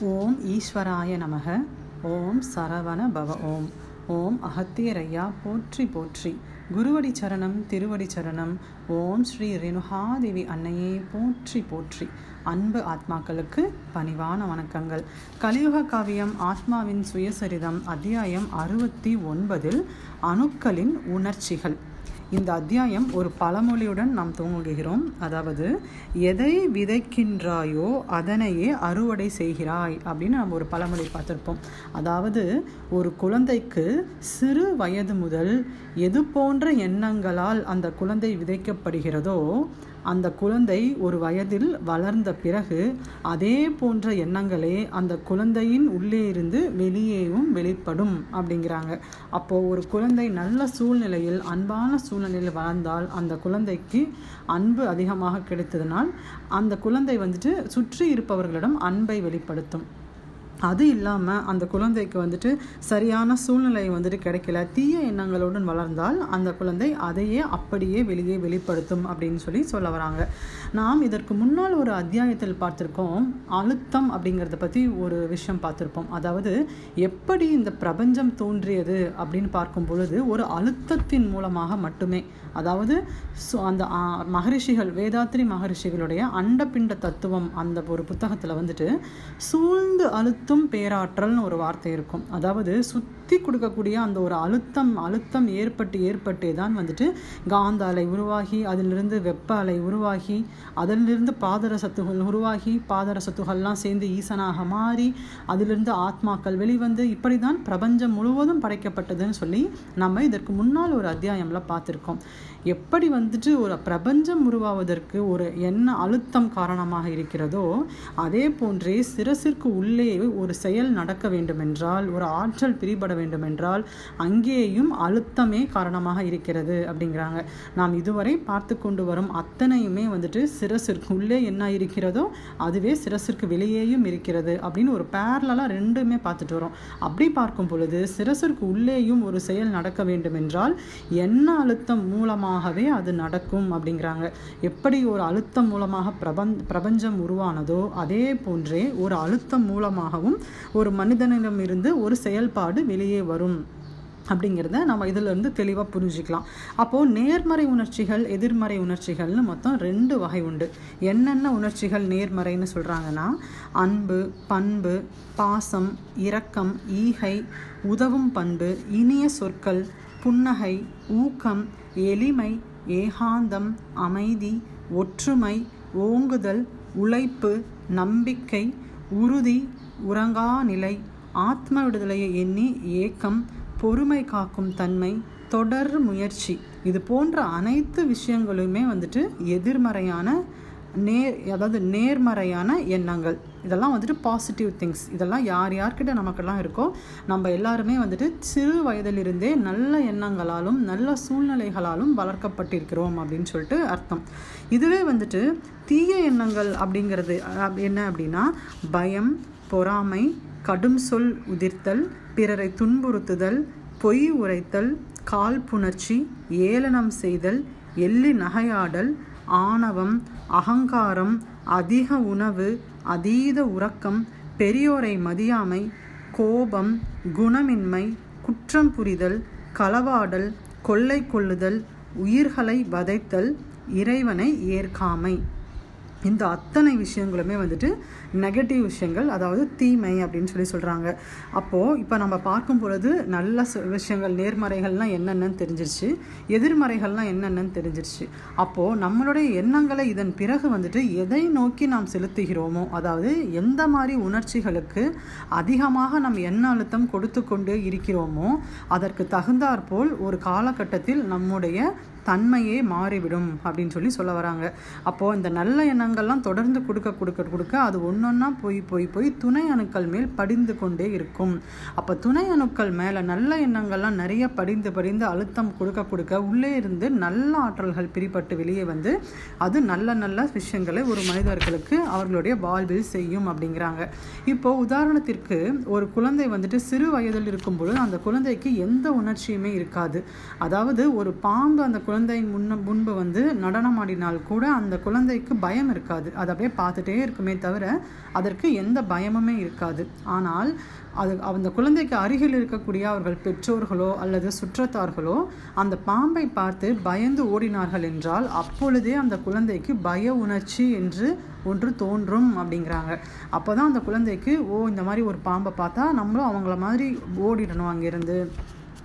ஓம் ஈஸ்வராய நமக. ஓம் சரவண பவ ஓம். ஓம் அகத்தியரையா போற்றி போற்றி. குருவடி சரணம் திருவடி சரணம். ஓம் ஸ்ரீ ரேணுகாதேவி அன்னையே போற்றி போற்றி. அன்பு ஆத்மாக்களுக்கு பணிவான வணக்கங்கள். கலியுக காவியம் ஆத்மாவின் சுயசரிதம் அத்தியாயம் அறுபத்தி ஒன்பதில் அணுக்களின் உணர்ச்சிகள். இந்த அத்தியாயம் ஒரு பழமொழியுடன் நாம் துவங்குகிறோம். அதாவது எதை விதைக்கின்றாயோ அதனையே அறுவடை செய்கிறாய் அப்படின்னு நம்ம ஒரு பழமொழி பார்த்துருப்போம். அதாவது ஒரு குழந்தைக்கு சிறு வயது முதல் எது போன்ற எண்ணங்களால் அந்த குழந்தை விதைக்கப்படுகிறதோ அந்த குழந்தை ஒரு வயதில் வளர்ந்த பிறகு அதே போன்ற எண்ணங்களே அந்த குழந்தையின் உள்ளே இருந்து வெளியேவும் வெளிப்படும் அப்படிங்கிறாங்க. அப்போது ஒரு குழந்தை நல்ல சூழ்நிலையில் அன்பான சூழ்நிலையில் வளர்ந்தால் அந்த குழந்தைக்கு அன்பு அதிகமாக கிடைத்ததனால் அந்த குழந்தை வந்துட்டு சுற்றி இருப்பவர்களிடம் அன்பை வெளிப்படுத்தும். அது இல்லாமல் அந்த குழந்தைக்கு வந்துட்டு சரியான சூழ்நிலை வந்துட்டு கிடைக்கல. தீய எண்ணங்களுடன் வளர்ந்தால் அந்த குழந்தை அதையே அப்படியே வெளியே வெளிப்படுத்தும் அப்படின்னு சொல்லி சொல்ல வராங்க. நாம் இதற்கு முன்னால் ஒரு அத்தியாயத்தில் பார்த்துருக்கோம் அழுத்தம் அப்படிங்கிறத பற்றி ஒரு விஷயம் பார்த்துருப்போம். அதாவது எப்படி இந்த பிரபஞ்சம் தோன்றியது அப்படின்னு பார்க்கும் பொழுது ஒரு அழுத்தத்தின் மூலமாக மட்டுமே அதாவது அந்த மகரிஷிகள் வேதாத்ரி மகரிஷிகளுடைய அண்டபிண்ட தத்துவம் அந்த ஒரு புத்தகத்தில் வந்துட்டு சூழ்ந்து அழுத்தும் பேராற்றல்னு ஒரு வார்த்தை இருக்கும். அதாவது சுற்றி கொடுக்கக்கூடிய அந்த ஒரு அழுத்தம் அழுத்தம் ஏற்பட்டு ஏற்பட்டே தான் வந்துட்டு காந்த அலை உருவாகி அதிலிருந்து வெப்ப அலை உருவாகி அதிலிருந்து பாதர சத்துகள் உருவாகி பாதர சத்துகள்லாம் சேர்ந்து ஈசனாக மாறி அதிலிருந்து ஆத்மாக்கள் வெளிவந்து இப்படி தான் பிரபஞ்சம் முழுவதும் படைக்கப்பட்டதுன்னு சொல்லி நம்ம இதற்கு முன்னால் ஒரு அத்தியாயம்ல பார்த்துருக்கோம். எப்படி வந்துட்டு ஒரு பிரபஞ்சம் உருவாவதற்கு ஒரு என்ன அழுத்தம் காரணமாக இருக்கிறதோ அதே போன்றே சிரசிற்கு உள்ளே ஒரு செயல் நடக்க வேண்டுமென்றால் ஒரு ஆற்றல் பிரிபட வேண்டுமென்றால் அங்கேயும் அழுத்தமே காரணமாக இருக்கிறது அப்படிங்கிறாங்க. நாம் இதுவரை பார்த்து கொண்டு வரும் அத்தனையுமே வந்துட்டு சிரசிற்கு உள்ளே என்ன இருக்கிறதோ அதுவே சிரசிற்கு வெளியேயும் இருக்கிறது அப்படின்னு ஒரு பேரலாக ரெண்டுமே பார்த்துட்டு வரோம். அப்படி பார்க்கும் பொழுது சிரசிற்கு உள்ளேயும் ஒரு செயல் நடக்க வேண்டுமென்றால் என்ன அழுத்தம் மூலமாகவே அது நடக்கும் அப்படிங்கிறாங்க. எப்படி ஒரு அழுத்தம் மூலமாக பிரபஞ்சம் உருவானதோ அதே போன்றே ஒரு அழுத்தம் மூலமாகவும் ஒரு மனிதனிடம் இருந்து ஒரு செயல்பாடு வெளியே வரும். அப்படிங்கிறத நம்ம இதிலிருந்து தெளிவாக புரிஞ்சுக்கலாம். அப்போது நேர்மறை உணர்ச்சிகள் எதிர்மறை உணர்ச்சிகள்னு மொத்தம் ரெண்டு வகை உண்டு. என்னென்ன உணர்ச்சிகள் நேர்மறைன்னு சொல்கிறாங்கன்னா அன்பு பண்பு பாசம் இரக்கம் ஈகை உதவும் பண்பு இனிய சொற்கள் புன்னகை ஊக்கம் எளிமை ஏகாந்தம் அமைதி ஒற்றுமை ஓங்குதல் உழைப்பு நம்பிக்கை உறுதி உறங்கா நிலை ஆத்ம விடுதலையை எண்ணி ஏக்கம் பொறுமை காக்கும் தன்மை தொடர் முயற்சி. இது போன்ற அனைத்து விஷயங்களுமே வந்துட்டு எதிர்மறையான நேர் அதாவது நேர்மறையான எண்ணங்கள். இதெல்லாம் வந்துட்டு பாசிட்டிவ் திங்ஸ் இதெல்லாம் யார் யார்கிட்ட நமக்கெல்லாம் இருக்கோ நம்ம எல்லாருமே வந்துட்டு சிறு வயதிலிருந்தே நல்ல எண்ணங்களாலும் நல்ல சூழ்நிலைகளாலும் வளர்க்கப்பட்டிருக்கிறோம் அப்படின்னு சொல்லிட்டு அர்த்தம். இதுவே வந்துட்டு தீய எண்ணங்கள் அப்படிங்கிறது என்ன அப்படின்னா பயம் பொறாமை கடும் சொல் உதிர்த்தல் பிறரை துன்புறுத்துதல் பொய் உரைத்தல் காழ்ப்புணர்ச்சி ஏளனம் செய்தல் எள்ளி நகையாடல் ஆணவம் அகங்காரம் அதிக உணவு அதீத உறக்கம் பெரியோரை மதியாமை கோபம் குணமின்மை குற்றம் புரிதல் களவாடல் கொள்ளை கொள்ளுதல் உயிர்களை வதைத்தல் இறைவனை ஏற்காமை. இந்த அத்தனை விஷயங்களுமே வந்துட்டு நெகட்டிவ் விஷயங்கள் அதாவது தீமை அப்படின்னு சொல்லி சொல்கிறாங்க அப்போது இப்போ நம்ம பார்க்கும் பொழுது நல்ல விஷயங்கள் நேர்மறைகள்லாம் என்னென்னு தெரிஞ்சிருச்சு. எதிர்மறைகள்லாம் என்னென்னு தெரிஞ்சிருச்சு. அப்போது நம்மளுடைய எண்ணங்களை இதன் பிறகு வந்துட்டு எதை நோக்கி நாம் செலுத்துகிறோமோ அதாவது எந்த மாதிரி உணர்ச்சிகளுக்கு அதிகமாக நம் எண்ண அழுத்தம் கொடுத்து கொண்டு இருக்கிறோமோ அதற்கு தகுந்தாற்போல் ஒரு காலகட்டத்தில் நம்முடைய தன்மையே மாறிவிடும் அப்படின்னு சொல்லி சொல்ல வராங்க. அப்போது இந்த நல்ல எண்ணங்கள்லாம் தொடர்ந்து கொடுக்க கொடுக்க கொடுக்க அது ஒன்றொன்னா போய் போய் போய் துணை அணுக்கள் மேல் படிந்து கொண்டே இருக்கும். அப்போ துணை அணுக்கள் மேலே நல்ல எண்ணங்கள்லாம் நிறைய படிந்து படிந்து அழுத்தம் கொடுக்க கொடுக்க உள்ளே இருந்து நல்ல ஆற்றல்கள் பிரிப்பட்டு வெளியே வந்து அது நல்ல நல்ல விஷயங்களை ஒரு மனிதர்களுக்கு அவர்களுடைய வாழ்வில் செய்யும் அப்படிங்கிறாங்க. இப்போ உதாரணத்திற்கு ஒரு குழந்தை வந்துட்டு சிறு வயதில் இருக்கும் பொழுது அந்த குழந்தைக்கு எந்த உணர்ச்சியுமே இருக்காது. அதாவது ஒரு பாம்பு அந்த குழந்தை குழந்தையின் முன்ன முன்பு வந்து நடனமாடினால் கூட அந்த குழந்தைக்கு பயம் இருக்காது. அது அப்படியே பார்த்துட்டே இருக்குமே தவிர அதற்கு எந்த பயமுமே இருக்காது. ஆனால் அது அந்த குழந்தைக்கு அருகில் இருக்கக்கூடிய அவர்கள் பெற்றோர்களோ அல்லது சுற்றத்தார்களோ அந்த பாம்பை பார்த்து பயந்து ஓடினார்கள் என்றால் அப்பொழுதே அந்த குழந்தைக்கு பய உணர்ச்சி என்று ஒன்று தோன்றும் அப்படிங்கிறாங்க. அப்போ தான் அந்த குழந்தைக்கு ஓ இந்த மாதிரி ஒரு பாம்பை பார்த்தா நம்மளும் அவங்கள மாதிரி ஓடிடணும் அங்கேருந்து.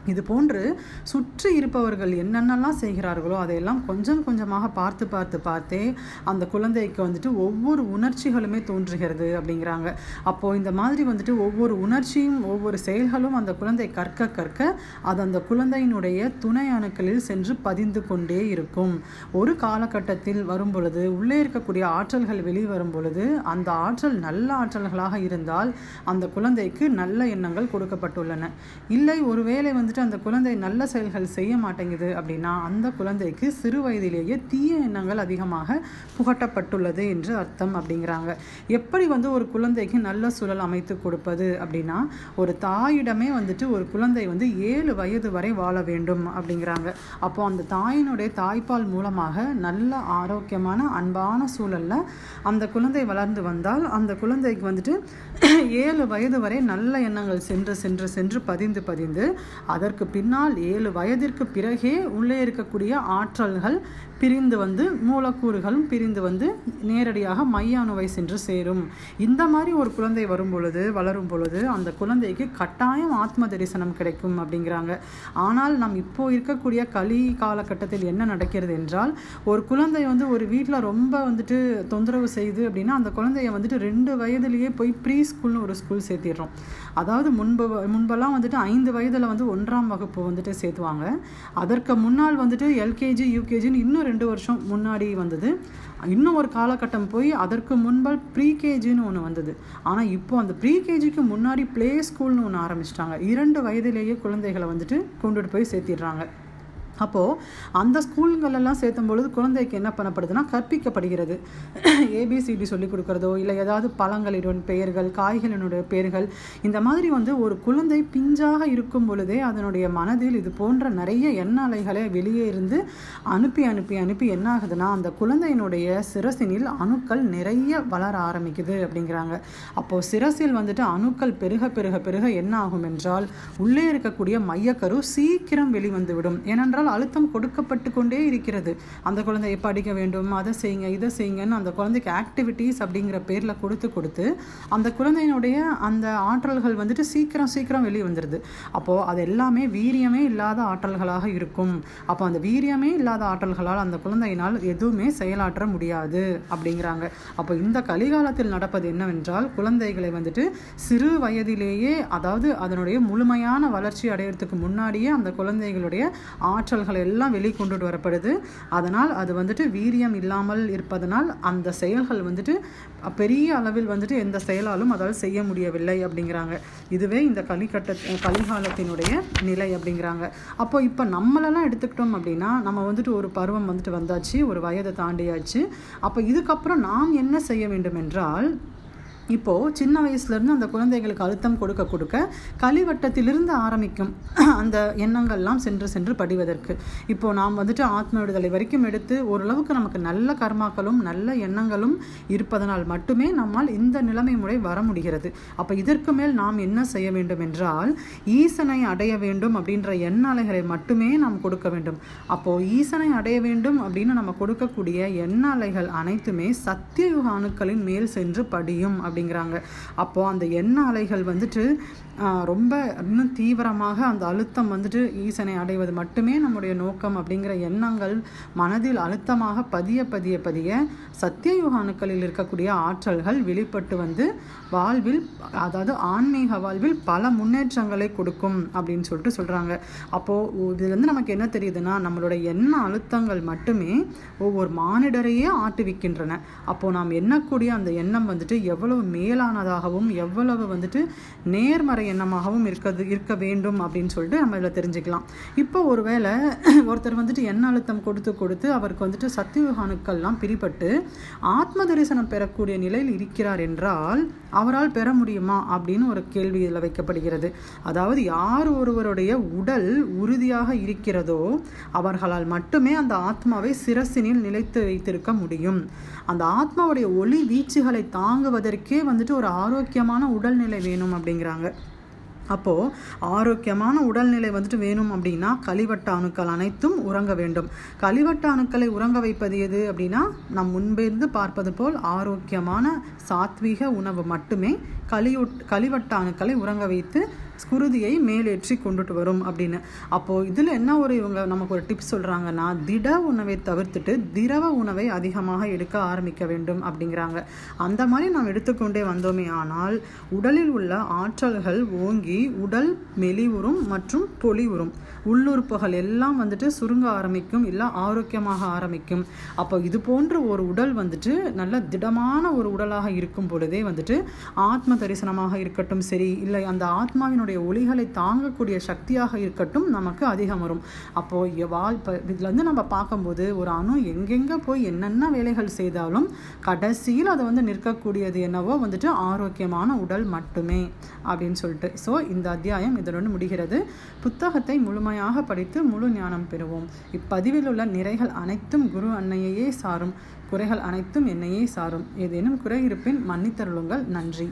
இது போன்று சுற்றி இருப்பவர்கள் என்னென்னலாம் செய்கிறார்களோ அதையெல்லாம் கொஞ்சம் கொஞ்சமாக பார்த்து பார்த்து பார்த்தே அந்த குழந்தைக்கு வந்துட்டு ஒவ்வொரு உணர்ச்சிகளுமே தோன்றுகிறது அப்படிங்கிறாங்க. அப்போது இந்த மாதிரி வந்துட்டு ஒவ்வொரு உணர்ச்சியும் ஒவ்வொரு செயல்களும் அந்த குழந்தை கற்க கற்க அது அந்த குழந்தையினுடைய துணை அணுக்களில் சென்று பதிந்து கொண்டே இருக்கும். ஒரு காலகட்டத்தில் வரும் பொழுது உள்ளே இருக்கக்கூடிய ஆற்றல்கள் வெளிவரும் பொழுது அந்த ஆற்றல் நல்ல ஆற்றல்களாக இருந்தால் அந்த குழந்தைக்கு நல்ல எண்ணங்கள் கொடுக்கப்பட்டுள்ளன. இல்லை ஒருவேளை வந்து வந்துட்டு அந்த குழந்தை நல்ல செயல்கள் செய்ய மாட்டேங்குது அப்படின்னா அந்த குழந்தைக்கு சிறு வயதிலேயே தீய எண்ணங்கள் அதிகமாக புகட்டப்பட்டுள்ளது என்று அர்த்தம் அப்படிங்கிறாங்க. எப்படி வந்து ஒரு குழந்தைக்கு நல்ல சூழல் அமைத்து கொடுப்பது அப்படின்னா ஒரு தாயிடமே வந்துட்டு ஒரு குழந்தை வந்து ஏழு வயது வரை வாழ வேண்டும் அப்படிங்கிறாங்க. அப்போ அந்த தாயினுடைய தாய்ப்பால் மூலமாக நல்ல ஆரோக்கியமான அன்பான சூழல்ல அந்த குழந்தை வளர்ந்து வந்தால் அந்த குழந்தைக்கு வந்துட்டு ஏழு வயது வரை நல்ல எண்ணங்கள் சென்று சென்று சென்று பதிந்து பதிந்து அதற்கு பின்னால் ஏழு வயதிற்கு பிறகே உள்ளே இருக்கக்கூடிய ஆற்றல்கள் பிரிந்து வந்து மூலக்கூறுகளும் பிரிந்து வந்து நேரடியாக மைய அணுவை சென்று சேரும். இந்த மாதிரி ஒரு குழந்தை வரும் பொழுது வளரும் பொழுது அந்த குழந்தைக்கு கட்டாயம் ஆத்ம தரிசனம் கிடைக்கும் அப்படிங்கிறாங்க. ஆனால் நம் இப்போ இருக்கக்கூடிய கலி காலகட்டத்தில் என்ன நடக்கிறது என்றால் ஒரு குழந்தை வந்து ஒரு வீட்டில் ரொம்ப வந்துட்டு தொந்தரவு செய்து அப்படின்னா அந்த குழந்தைய வந்துட்டு ரெண்டு வயதுலேயே போய் ப்ரீ ஸ்கூல்னு ஒரு ஸ்கூல் சேர்த்திடுறோம். அதாவது முன்பு முன்பெல்லாம் வந்துட்டு ஐந்து வயதில் வந்து ஒன்றாம் வகுப்பு வந்துட்டு சேர்த்துவாங்க. அதற்கு முன்னால் வந்துட்டு எல்கேஜி யூகேஜின்னு இன்னும் ரெண்டு வருஷம் முன்னாடி வந்தது. இன்னும் ஒரு காலகட்டம் போய் அதற்கு முன்பால் ப்ரீகேஜின்னு ஒன்று வந்தது. ஆனால் இப்போ அந்த ப்ரீகேஜிக்கு முன்னாடி ப்ளே ஸ்கூல்னு ஒன்று ஆரம்பிச்சிட்டாங்க. இரண்டு வயதிலேயே குழந்தைகளை வந்துட்டு கொண்டுட்டு போய் சேர்த்திடுறாங்க. அப்போது அந்த ஸ்கூல்களெல்லாம் சேர்த்தும் பொழுது குழந்தைக்கு என்ன பண்ணப்படுதுன்னா கற்பிக்கப்படுகிறது. ஏபிசிடி சொல்லிக் கொடுக்குறதோ இல்லை ஏதாவது பழங்களின் பெயர்கள் காய்களினுடைய பெயர்கள் இந்த மாதிரி வந்து ஒரு குழந்தை பிஞ்சாக இருக்கும் பொழுதே அதனுடைய மனதில் இது போன்ற நிறைய எண்ண அலைகளை வெளியே இருந்து அனுப்பி அனுப்பி அனுப்பி என்ன ஆகுதுன்னா அந்த குழந்தையினுடைய சிரசினில் அணுக்கள் நிறைய வளர ஆரம்பிக்குது அப்படிங்கிறாங்க. அப்போது சிரசில் வந்துட்டு அணுக்கள் பெருக பெருக பெருக என்ன ஆகும் என்றால் உள்ளே இருக்கக்கூடிய மையக்கரு சீக்கிரம் வெளிவந்துவிடும். ஏனென்றால் ஏனென்றால் அழுத்தம் கொடுக்கப்பட்டு கொண்டே இருக்கிறது. அந்த குழந்தை படிக்க வேண்டும் அதை செய்யுங்க இதை செய்யுங்கன்னு அந்த குழந்தைக்கு ஆக்டிவிட்டீஸ் அப்படிங்கிற பேரில் கொடுத்து கொடுத்து அந்த குழந்தையினுடைய அந்த ஆற்றல்கள் வந்துட்டு சீக்கிரம் சீக்கிரம் வெளியே வந்துடுது அப்போது அது எல்லாமே வீரியமே இல்லாத ஆற்றல்களாக இருக்கும். அப்போ அந்த வீரியமே இல்லாத ஆற்றல்களால் அந்த குழந்தையினால் எதுவுமே செயலாற்ற முடியாது அப்படிங்கிறாங்க. அப்போ இந்த கலிகாலத்தில் நடப்பது என்னவென்றால் குழந்தைகளை வந்துட்டு சிறு வயதிலேயே அதாவது அதனுடைய முழுமையான வளர்ச்சி அடையிறதுக்கு முன்னாடியே அந்த குழந்தைகளுடைய ஆற்றல் ஆற்றல்கள் எல்லாம் வெளிக்கொண்டுட்டு வரப்படுது. அதனால் அது வந்துட்டு வீரியம் இல்லாமல் இருப்பதனால் அந்த செயல்கள் வந்துட்டு பெரிய அளவில் வந்துட்டு எந்த செயலாலும் அதால் செய்ய முடியவில்லை அப்படிங்கிறாங்க. இதுவே இந்த கலிக்கட்ட கலிகாலத்தினுடைய நிலை அப்படிங்கிறாங்க. அப்போ இப்போ நம்மளெல்லாம் எடுத்துக்கிட்டோம் அப்படின்னா நம்ம வந்துட்டு ஒரு பருவம் வந்துட்டு வந்தாச்சு ஒரு வயதை தாண்டியாச்சு. அப்போ இதுக்கப்புறம் நாம் என்ன செய்ய வேண்டும் என்றால் இப்போது சின்ன வயசுலேருந்து அந்த குழந்தைகளுக்கு அழுத்தம் கொடுக்க கொடுக்க கலிவட்டத்திலிருந்து ஆரம்பிக்கும் அந்த எண்ணங்கள்லாம் சென்று சென்று படிவதற்கு. இப்போது நாம் வந்துட்டு ஆத்ம விடுதலை வரைக்கும் எடுத்து ஓரளவுக்கு நமக்கு நல்ல கர்மாக்களும் நல்ல எண்ணங்களும் இருப்பதனால் மட்டுமே நம்மால் இந்த நிலைமை முறை வர முடிகிறது. அப்போ இதற்கு மேல் நாம் என்ன செய்ய வேண்டும் என்றால் ஈசனை அடைய வேண்டும் அப்படின்ற எண்ண அலைகளை மட்டுமே நாம் கொடுக்க வேண்டும். அப்போது ஈசனை அடைய வேண்டும் அப்படின்னு நம்ம கொடுக்கக்கூடிய எண்ண அலைகள் அனைத்துமே சத்தியயுக அணுக்களின் மேல் சென்று படியும் அப்படிங்கிறாங்க. அப்போது அந்த எண்ண அலைகள் வந்துட்டு ரொம்ப இன்னும் தீவிரமாக அந்த அழுத்தம் வந்துட்டு ஈசனை அடைவது மட்டுமே நம்முடைய நோக்கம் அப்படிங்கிற எண்ணங்கள் மனதில் அழுத்தமாக பதிய பதிய பதிய சத்தியயுக அணுக்களில் இருக்கக்கூடிய ஆற்றல்கள் வெளிப்பட்டு வந்து வாழ்வில் அதாவது ஆன்மீக வாழ்வில் பல முன்னேற்றங்களை கொடுக்கும் அப்படின்னு சொல்லிட்டு சொல்கிறாங்க அப்போது இதுலேருந்து நமக்கு என்ன தெரியுதுன்னா நம்மளோட எண்ண அழுத்தங்கள் மட்டுமே ஒவ்வொரு மானிடரையே ஆட்டுவிக்கின்றன. அப்போது நாம் எண்ணக்கூடிய அந்த எண்ணம் வந்துட்டு எவ்வளவு எவ்வளவு மேலானதாகவும் எவ்வளவு வந்துட்டு நேர்மறை எண்ணமாகவும் இருக்கிறது இருக்க வேண்டும் அப்படின்னு சொல்லிட்டு நம்ம இதில் தெரிஞ்சுக்கலாம். இப்போ ஒருவேளை ஒருத்தர் வந்துட்டு எண்ண அழுத்தம் கொடுத்து கொடுத்து அவருக்கு வந்துட்டு சத்தியுக அணுக்கள்லாம் பிரிபட்டு ஆத்ம தரிசனம் பெறக்கூடிய நிலையில் இருக்கிறார் என்றால் அவரால் பெற முடியுமா அப்படின்னு ஒரு கேள்வி இதில் வைக்கப்படுகிறது. அதாவது யார் ஒருவருடைய உடல் உறுதியாக இருக்கிறதோ அவர்களால் மட்டுமே அந்த ஆத்மாவை சிரசினில் நிலைத்து வைத்திருக்க முடியும். அந்த ஆத்மாவுடைய ஒளி வீச்சுகளை தாங்குவதற்கு வந்துட்டு ஒரு ஆரோக்கியமான உடல்நிலை வேணும் அப்படிங்கிறாங்க. அப்போது ஆரோக்கியமான உடல்நிலை வந்துட்டு வேணும் அப்படின்னா கழிவட்ட அணுக்கள் அனைத்தும் உறங்க வேண்டும். கழிவட்ட அணுக்களை உறங்க வைப்பது எது அப்படின்னா நம் முன்பிருந்து பார்ப்பது போல் ஆரோக்கியமான சாத்வீக உணவு மட்டுமே கழிவுட் கழிவட்ட அணுக்களை உறங்க வைத்து குருதியை மேலேற்றி கொண்டுட்டு வரும் அப்படின்னு. அப்போது இதில் என்ன ஒரு இவங்க நமக்கு ஒரு டிப்ஸ் சொல்கிறாங்கன்னா திட உணவை தவிர்த்துட்டு திரவ உணவை அதிகமாக எடுக்க ஆரம்பிக்க வேண்டும் அப்படிங்கிறாங்க. அந்த மாதிரி நாம் எடுத்துக்கொண்டே வந்தோமே ஆனால் உடலில் உள்ள ஆற்றல்கள் ஓங்கி உடல் மெலிவுறும் மற்றும் பொலிவுறும். உள்ளுறுப்புகள் எல்லாம் வந்துட்டு சுருங்க ஆரம்பிக்கும் இல்லை ஆரோக்கியமாக ஆரம்பிக்கும். அப்போ இது போன்ற ஒரு உடல் வந்துட்டு நல்ல திடமான ஒரு உடலாக இருக்கும் பொழுதே வந்துட்டு ஆத்ம தரிசனமாக இருக்கட்டும் சரி இல்லை அந்த ஆத்மாவினுடைய ஒளிகளை தாங்கக்கூடிய சக்தியாக இருக்கட்டும் நமக்கு அதிகம் வரும். அப்போது வாழ் இப்போ இதுலேருந்து நம்ம பார்க்கும்போது ஒரு அணு எங்கெங்கே போய் என்னென்ன வேலைகள் செய்தாலும் கடைசியில் அதை வந்து நிற்கக்கூடியது என்னவோ வந்துட்டு ஆரோக்கியமான உடல் மட்டுமே அப்படின்னு சொல்லிட்டு. ஸோ இந்த அத்தியாயம் இதனுடன் முடிகிறது. புத்தகத்தை முழுமையாக படித்து முழு ஞானம் பெறுவோம். இப்பதிவில் உள்ள நிறைகள் அனைத்தும் குரு அன்னையையே சாரும். குறைகள் அனைத்தும் என்னையே சாரும். ஏதேனும் குறை இருப்பின் மன்னித்தருளுங்கள். நன்றி.